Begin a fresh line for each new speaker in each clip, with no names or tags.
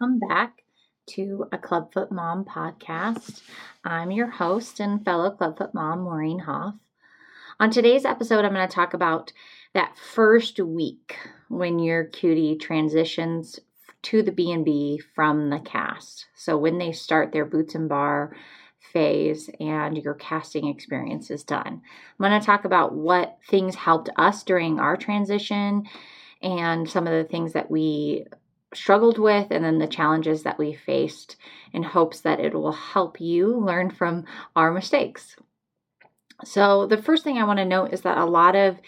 welcome back to a Clubfoot Mom podcast. I'm your host and fellow Clubfoot mom, Maureen Hoff. On today's episode, I'm going to talk about that first week when your cutie transitions to the B&B from the cast. So when they start their boots and bar phase and your casting experience is done. I'm going to talk about what things helped us during our transition and some of the things that we struggled with and then the challenges that we faced in hopes that it will help you learn from our mistakes. So, the first thing I want to note is that a lot of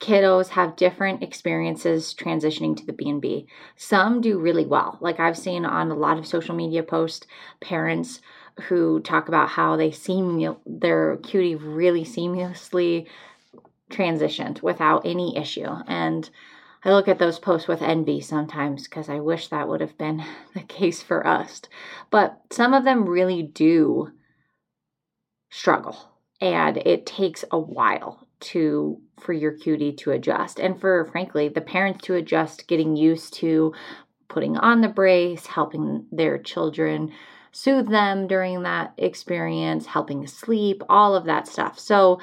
kiddos have different experiences transitioning to the B&B. Some do really well. Like I've seen on a lot of social media posts parents who talk about how they seem their cutie really seamlessly transitioned without any issue. And I look at those posts with envy sometimes because I wish that would have been the case for us. But some of them really do struggle and it takes a while to for your cutie to adjust and for frankly the parents to adjust getting used to putting on the brace, helping their children soothe them during that experience, helping sleep, all of that stuff. So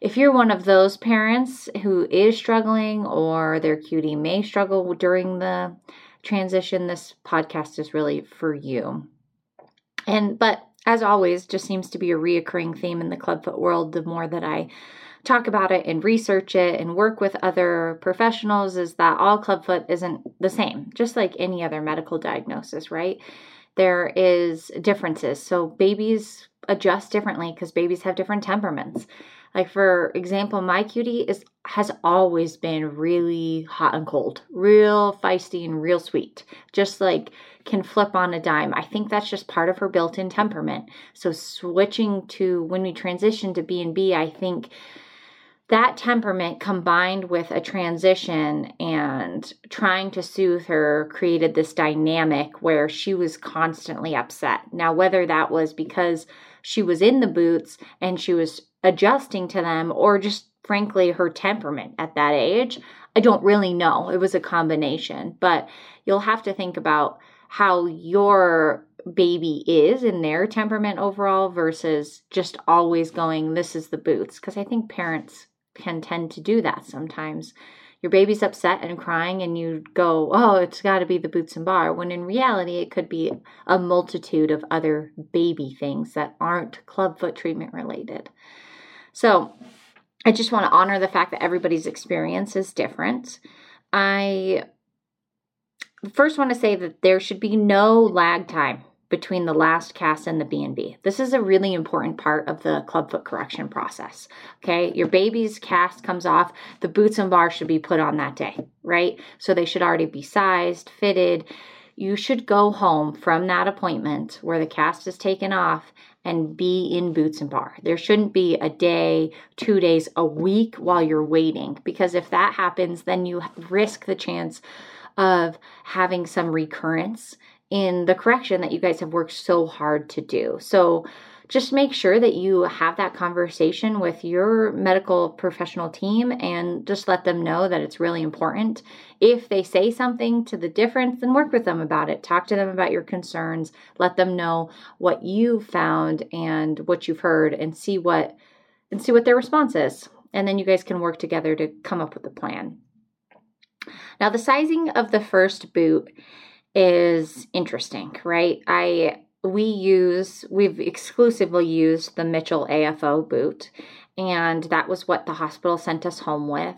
if you're one of those parents who is struggling or their cutie may struggle during the transition, this podcast is really for you. And but as always, just seems to be a reoccurring theme in the clubfoot world. The more that I talk about it and research it and work with other professionals, is that all clubfoot isn't the same, just like any other medical diagnosis, right? There is differences. So babies adjust differently because babies have different temperaments. Like for example, my cutie is has always been really hot and cold, real feisty and real sweet. Just like can flip on a dime. I think that's just part of her built-in temperament. So switching to when we transition to B&B, I think that temperament combined with a transition and trying to soothe her created this dynamic where she was constantly upset. Now, whether that was because she was in the boots and she was adjusting to them or just frankly her temperament at that age. I don't really know. It was a combination, but you'll have to think about how your baby is in their temperament overall versus just always going, This is the boots. Because I think parents can tend to do that sometimes. Your baby's upset and crying, and you go, Oh, it's got to be the boots and bar. When in reality, it could be a multitude of other baby things that aren't clubfoot treatment related. So I just want to honor the fact that everybody's experience is different. I first want to say that there should be no lag time between the last cast and the B&B. This is a really important part of the clubfoot correction process. Okay? Your baby's cast comes off, the boots and bars should be put on that day, right? So they should already be sized, fitted. You should go home from that appointment where the cast is taken off and be in boots and bar. There shouldn't be a day, two days, a week while you're waiting because if that happens, then you risk the chance of having some recurrence in the correction that you guys have worked so hard to do. So just make sure that you have that conversation with your medical professional team and just let them know that it's really important. If they say something to the difference, then work with them about it. Talk to them about your concerns. Let them know what you found and what you've heard and see what and see what their response is. And then you guys can work together to come up with a plan. Now, the sizing of the first boot is interesting, right? I we use we've exclusively used the Mitchell AFO boot and that was what the hospital sent us home with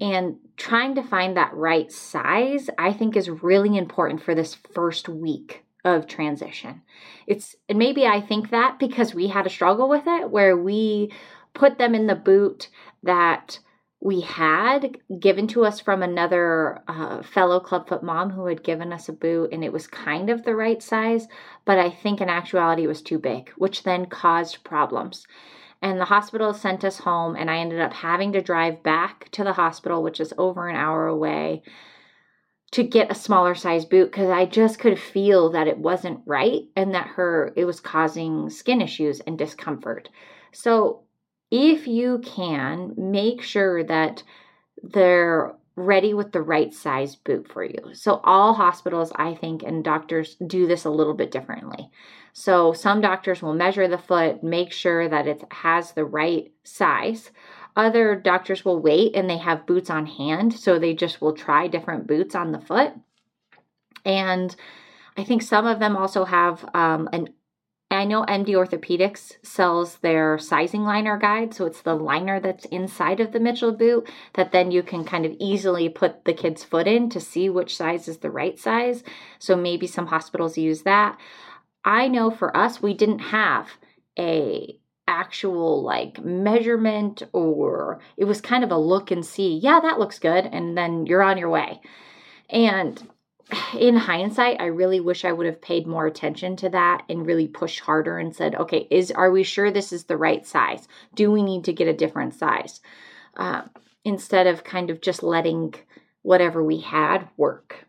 and trying to find that right size I think is really important for this first week of transition. It's and maybe I think that because we had a struggle with it where we put them in the boot that we had given to us from another uh, fellow clubfoot mom who had given us a boot and it was kind of the right size but i think in actuality it was too big which then caused problems. And the hospital sent us home and i ended up having to drive back to the hospital which is over an hour away to get a smaller size boot because i just could feel that it wasn't right and that her it was causing skin issues and discomfort. So if you can, make sure that they're ready with the right size boot for you. So, all hospitals, I think, and doctors do this a little bit differently. So, some doctors will measure the foot, make sure that it has the right size. Other doctors will wait and they have boots on hand. So, they just will try different boots on the foot. And I think some of them also have um, an I know MD Orthopedics sells their sizing liner guide. So it's the liner that's inside of the Mitchell boot that then you can kind of easily put the kid's foot in to see which size is the right size. So maybe some hospitals use that. I know for us, we didn't have a actual like measurement or it was kind of a look and see yeah that looks good and then you're on your way and in hindsight, I really wish I would have paid more attention to that and really pushed harder and said, okay, is are we sure this is the right size? Do we need to get a different size? Uh, instead of kind of just letting whatever we had work,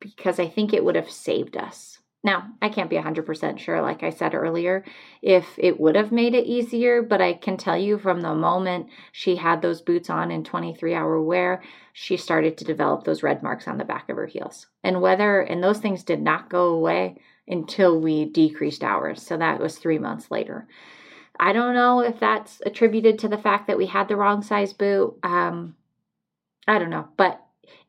because I think it would have saved us. Now, I can't be 100% sure, like I said earlier, if it would have made it easier, but I can tell you from the moment she had those boots on in 23 hour wear, she started to develop those red marks on the back of her heels. And whether, and those things did not go away until we decreased hours. So that was three months later. I don't know if that's attributed to the fact that we had the wrong size boot. Um, I don't know, but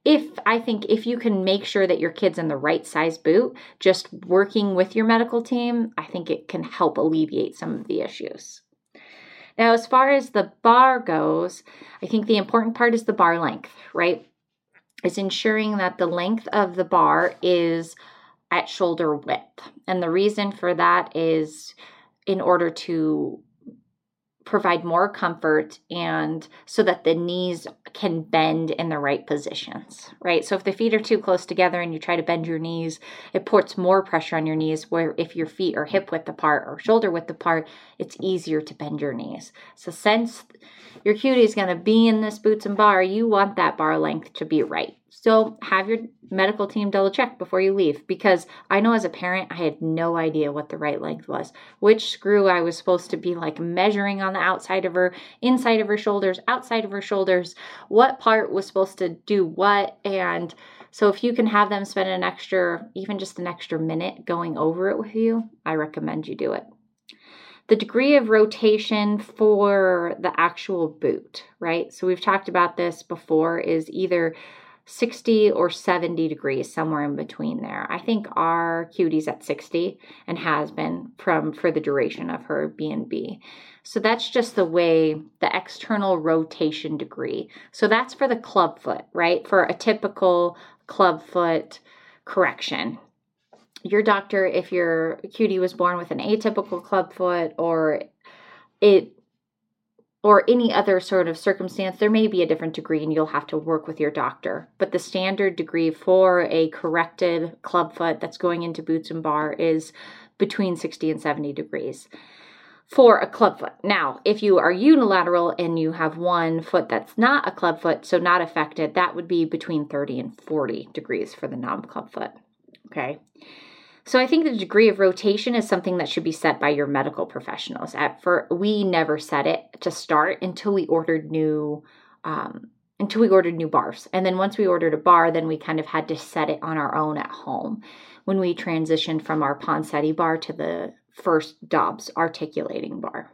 if I think if you can make sure that your kid's in the right size boot, just working with your medical team, I think it can help alleviate some of the issues. Now, as far as the bar goes, I think the important part is the bar length, right? Is ensuring that the length of the bar is at shoulder width. And the reason for that is in order to provide more comfort and so that the knees can bend in the right positions, right? So if the feet are too close together and you try to bend your knees, it puts more pressure on your knees. Where if your feet are hip width apart or shoulder width apart, it's easier to bend your knees. So since your cutie is going to be in this boots and bar, you want that bar length to be right. So have your medical team double check before you leave because I know as a parent, I had no idea what the right length was, which screw I was supposed to be like measuring on the outside of her, inside of her shoulders, outside of her shoulders, what part was supposed to do what. And so if you can have them spend an extra, even just an extra minute going over it with you, I recommend you do it the degree of rotation for the actual boot, right? So we've talked about this before is either 60 or 70 degrees somewhere in between there. I think our cutie's at 60 and has been from for the duration of her b&b so that's just the way the external rotation degree. So that's for the club foot right? For a typical club foot correction. Your doctor if your cutie was born with an atypical club foot or it or any other sort of circumstance, there may be a different degree and you'll have to work with your doctor. But the standard degree for a corrected clubfoot that's going into boots and bar is between 60 and 70 degrees for a clubfoot. Now, if you are unilateral and you have one foot that's not a clubfoot, so not affected, that would be between 30 and 40 degrees for the non clubfoot. Okay. So I think the degree of rotation is something that should be set by your medical professionals. At for we never set it to start until we ordered new um, until we ordered new bars. And then once we ordered a bar, then we kind of had to set it on our own at home when we transitioned from our Ponseti bar to the first Dobbs articulating bar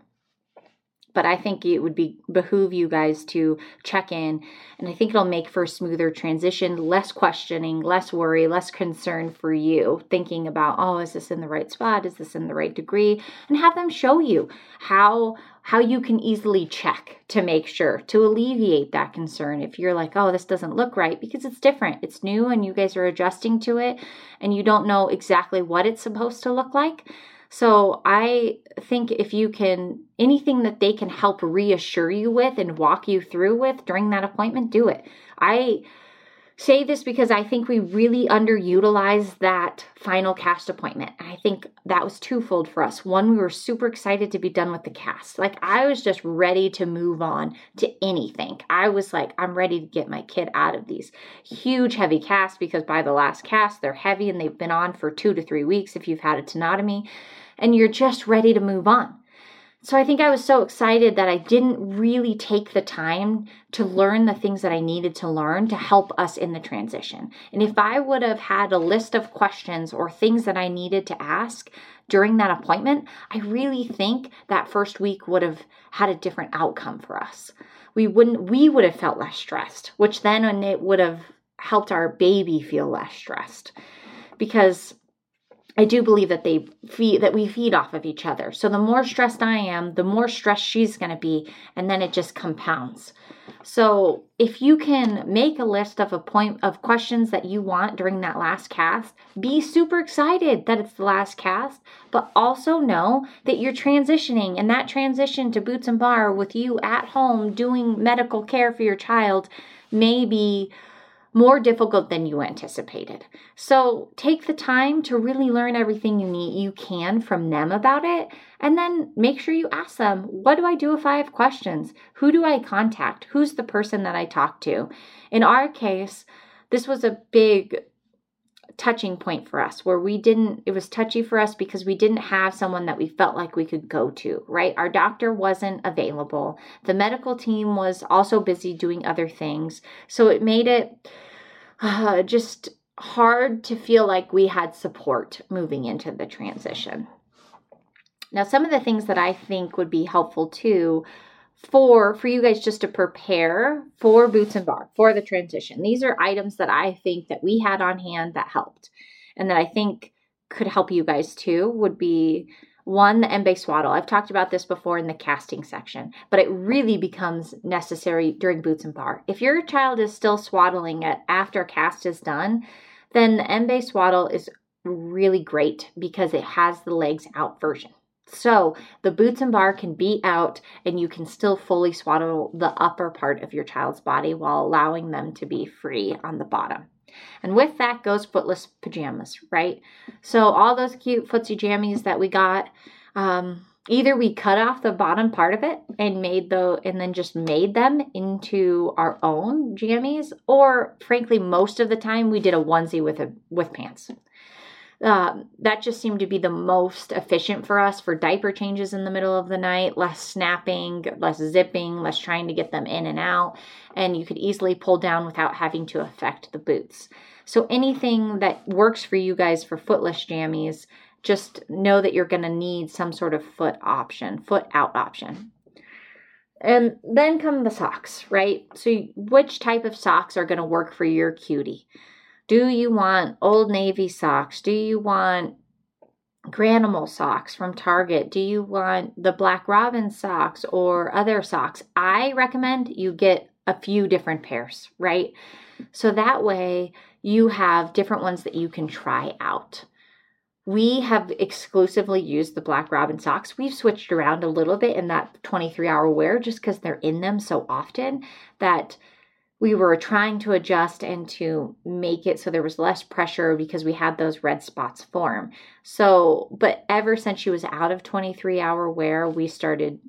but I think it would be behoove you guys to check in and I think it'll make for a smoother transition, less questioning, less worry, less concern for you thinking about, oh, is this in the right spot? Is this in the right degree? And have them show you how how you can easily check to make sure to alleviate that concern if you're like, oh, this doesn't look right because it's different. It's new and you guys are adjusting to it and you don't know exactly what it's supposed to look like so I think if you can, anything that they can help reassure you with and walk you through with during that appointment, do it. I say this because I think we really underutilized that final cast appointment. I think that was twofold for us. One, we were super excited to be done with the cast. Like, I was just ready to move on to anything. I was like, I'm ready to get my kid out of these huge, heavy casts because by the last cast, they're heavy and they've been on for two to three weeks if you've had a tenotomy and you're just ready to move on. so I think I was so excited that I didn't really take the time to learn the things that I needed to learn to help us in the transition. And if I would have had a list of questions or things that I needed to ask during that appointment, I really think that first week would have had a different outcome for us. We wouldn't we would have felt less stressed, which then it would have helped our baby feel less stressed. Because I do believe that they feed that we feed off of each other. So the more stressed I am, the more stressed she's going to be, and then it just compounds. So if you can make a list of a point of questions that you want during that last cast, be super excited that it's the last cast, but also know that you're transitioning and that transition to boots and bar with you at home doing medical care for your child may be more difficult than you anticipated. So take the time to really learn everything you need you can from them about it and then make sure you ask them, what do I do if I have questions? Who do I contact? Who's the person that I talk to? In our case, this was a big touching point for us where we didn't it was touchy for us because we didn't have someone that we felt like we could go to right our doctor wasn't available the medical team was also busy doing other things so it made it uh, just hard to feel like we had support moving into the transition. Now, some of the things that I think would be helpful too for for you guys just to prepare for boots and bar for the transition. These are items that I think that we had on hand that helped and that I think could help you guys too would be one, the Embé swaddle. I've talked about this before in the casting section, but it really becomes necessary during boots and bar. If your child is still swaddling it after cast is done, then the Embé swaddle is really great because it has the legs out version. So the boots and bar can be out and you can still fully swaddle the upper part of your child's body while allowing them to be free on the bottom. And with that goes footless pajamas, right? So all those cute footsie jammies that we got, um, either we cut off the bottom part of it and made the and then just made them into our own jammies, or frankly, most of the time we did a onesie with a with pants. Uh, that just seemed to be the most efficient for us for diaper changes in the middle of the night, less snapping, less zipping, less trying to get them in and out. And you could easily pull down without having to affect the boots. So anything that works for you guys for footless jammies, just know that you're going to need some sort of foot option, foot out option. And then come the socks, right? So, which type of socks are going to work for your cutie? Do you want Old Navy socks? Do you want Granimal socks from Target? Do you want the Black Robin socks or other socks? I recommend you get a few different pairs, right? So that way you have different ones that you can try out. We have exclusively used the Black Robin socks. We've switched around a little bit in that 23 hour wear just because they're in them so often that we were trying to adjust and to make it so there was less pressure because we had those red spots form. So, but ever since she was out of 23 hour wear, we started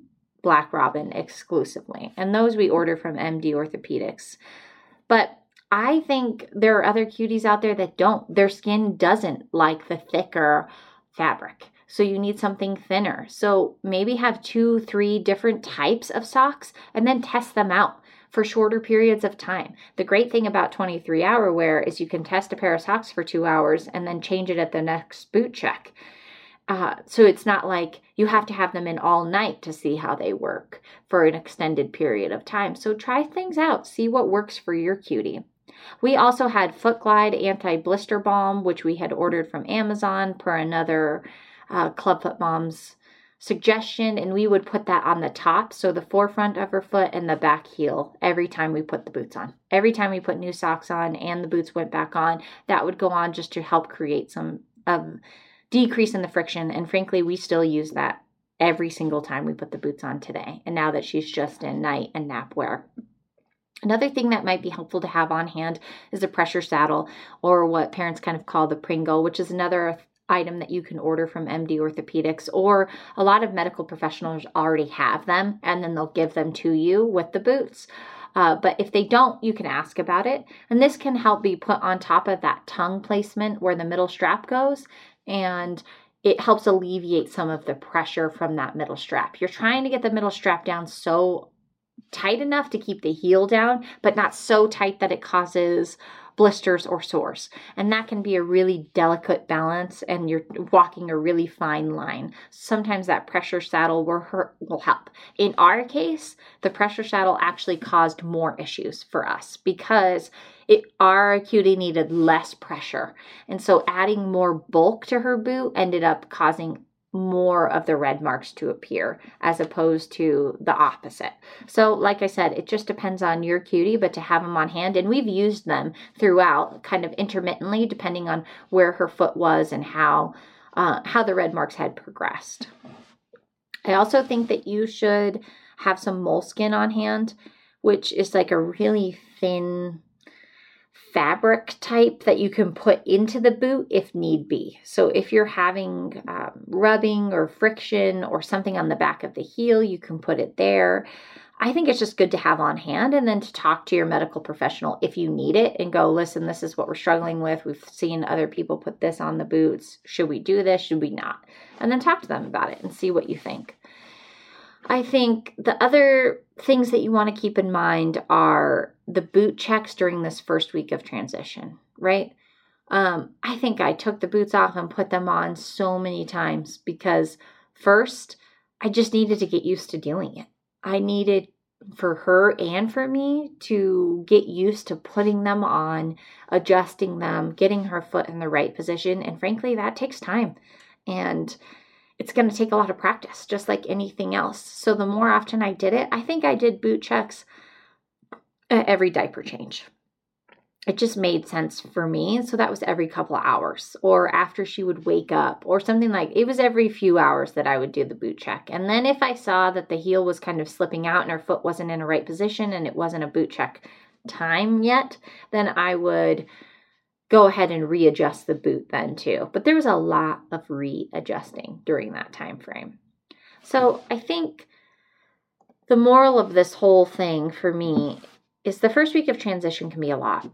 Black Robin exclusively. And those we order from MD Orthopedics. But I think there are other cuties out there that don't. Their skin doesn't like the thicker fabric. So you need something thinner. So maybe have two, three different types of socks and then test them out for shorter periods of time. The great thing about 23 hour wear is you can test a pair of socks for two hours and then change it at the next boot check. Uh, so it's not like you have to have them in all night to see how they work for an extended period of time. So try things out, see what works for your cutie. We also had Foot Glide anti blister balm, which we had ordered from Amazon per another uh, Clubfoot Moms suggestion and we would put that on the top so the forefront of her foot and the back heel every time we put the boots on. Every time we put new socks on and the boots went back on that would go on just to help create some um, decrease in the friction and frankly we still use that every single time we put the boots on today and now that she's just in night and nap wear. Another thing that might be helpful to have on hand is a pressure saddle, or what parents kind of call the Pringle, which is another item that you can order from MD Orthopedics, or a lot of medical professionals already have them and then they'll give them to you with the boots. Uh, but if they don't, you can ask about it. And this can help be put on top of that tongue placement where the middle strap goes. And it helps alleviate some of the pressure from that middle strap. You're trying to get the middle strap down so tight enough to keep the heel down, but not so tight that it causes blisters or sores. And that can be a really delicate balance and you're walking a really fine line. Sometimes that pressure saddle will hurt will help. In our case, the pressure saddle actually caused more issues for us because it our cutie needed less pressure. And so adding more bulk to her boot ended up causing more of the red marks to appear as opposed to the opposite. So, like I said, it just depends on your cutie, but to have them on hand, and we've used them throughout, kind of intermittently, depending on where her foot was and how uh, how the red marks had progressed. I also think that you should have some moleskin on hand, which is like a really thin fabric type that you can put into the boot if need be. So if you're having um, rubbing or friction or something on the back of the heel, you can put it there. I think it's just good to have on hand and then to talk to your medical professional if you need it and go, listen, this is what we're struggling with. We've seen other people put this on the boots. Should we do this? Should we not? And then talk to them about it and see what you think. I think the other things that you want to keep in mind are the boot checks during this first week of transition, right? Um, I think I took the boots off and put them on so many times because first, I just needed to get used to doing it. I needed for her and for me to get used to putting them on, adjusting them, getting her foot in the right position. And frankly, that takes time. And it's going to take a lot of practice, just like anything else. So the more often I did it, I think I did boot checks every diaper change. It just made sense for me. So that was every couple of hours or after she would wake up or something like it was every few hours that I would do the boot check. And then if I saw that the heel was kind of slipping out and her foot wasn't in a right position and it wasn't a boot check time yet, then I would go ahead and readjust the boot then too. But there was a lot of readjusting during that time frame. So I think the moral of this whole thing for me is the first week of transition can be a lot.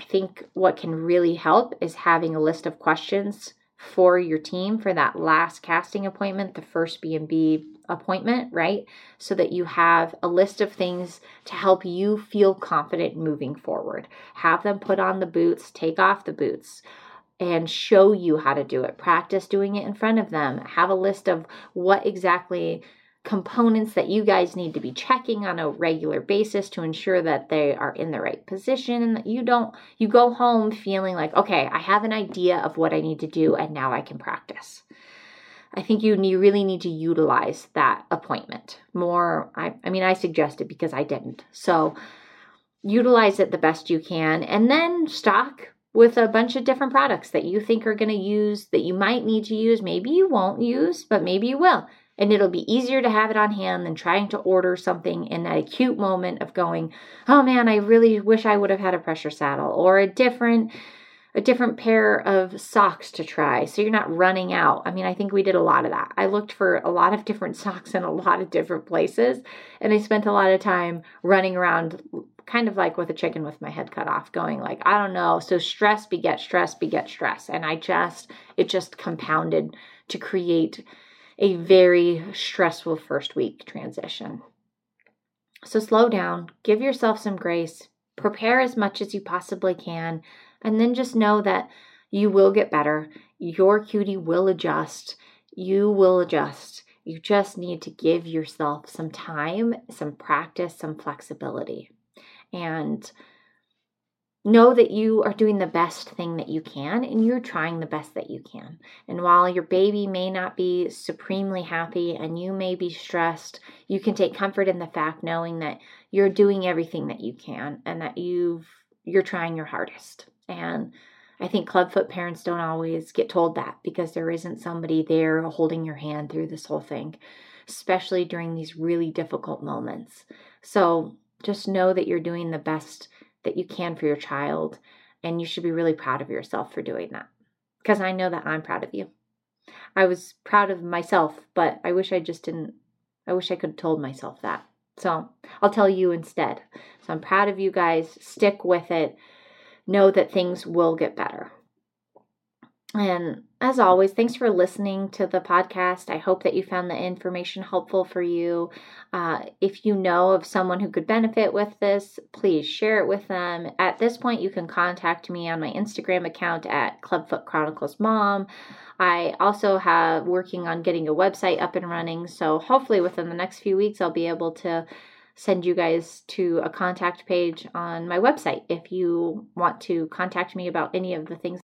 I think what can really help is having a list of questions for your team for that last casting appointment, the first B&B appointment, right? So that you have a list of things to help you feel confident moving forward. Have them put on the boots, take off the boots and show you how to do it. Practice doing it in front of them. Have a list of what exactly components that you guys need to be checking on a regular basis to ensure that they are in the right position and that you don't you go home feeling like okay i have an idea of what i need to do and now i can practice. I think you, you really need to utilize that appointment more. I, I mean i suggest it because i didn't. So utilize it the best you can and then stock with a bunch of different products that you think are going to use that you might need to use. Maybe you won't use but maybe you will and it'll be easier to have it on hand than trying to order something in that acute moment of going, oh man, I really wish I would have had a pressure saddle or a different a different pair of socks to try so you're not running out. I mean, I think we did a lot of that. I looked for a lot of different socks in a lot of different places and I spent a lot of time running around kind of like with a chicken with my head cut off going like, I don't know. So stress beget stress beget stress and I just it just compounded to create a very stressful first week transition. So slow down, give yourself some grace, prepare as much as you possibly can, and then just know that you will get better. Your cutie will adjust. You will adjust. You just need to give yourself some time, some practice, some flexibility. And know that you are doing the best thing that you can and you're trying the best that you can. And while your baby may not be supremely happy and you may be stressed, you can take comfort in the fact knowing that you're doing everything that you can and that you've you're trying your hardest. And I think clubfoot parents don't always get told that because there isn't somebody there holding your hand through this whole thing, especially during these really difficult moments. So just know that you're doing the best that you can for your child. And you should be really proud of yourself for doing that. Because I know that I'm proud of you. I was proud of myself, but I wish I just didn't, I wish I could have told myself that. So I'll tell you instead. So I'm proud of you guys. Stick with it. Know that things will get better. And as always, thanks for listening to the podcast. I hope that you found the information helpful for you. Uh, if you know of someone who could benefit with this, please share it with them. At this point, you can contact me on my Instagram account at Clubfoot Chronicles Mom. I also have working on getting a website up and running, so hopefully within the next few weeks, I'll be able to send you guys to a contact page on my website if you want to contact me about any of the things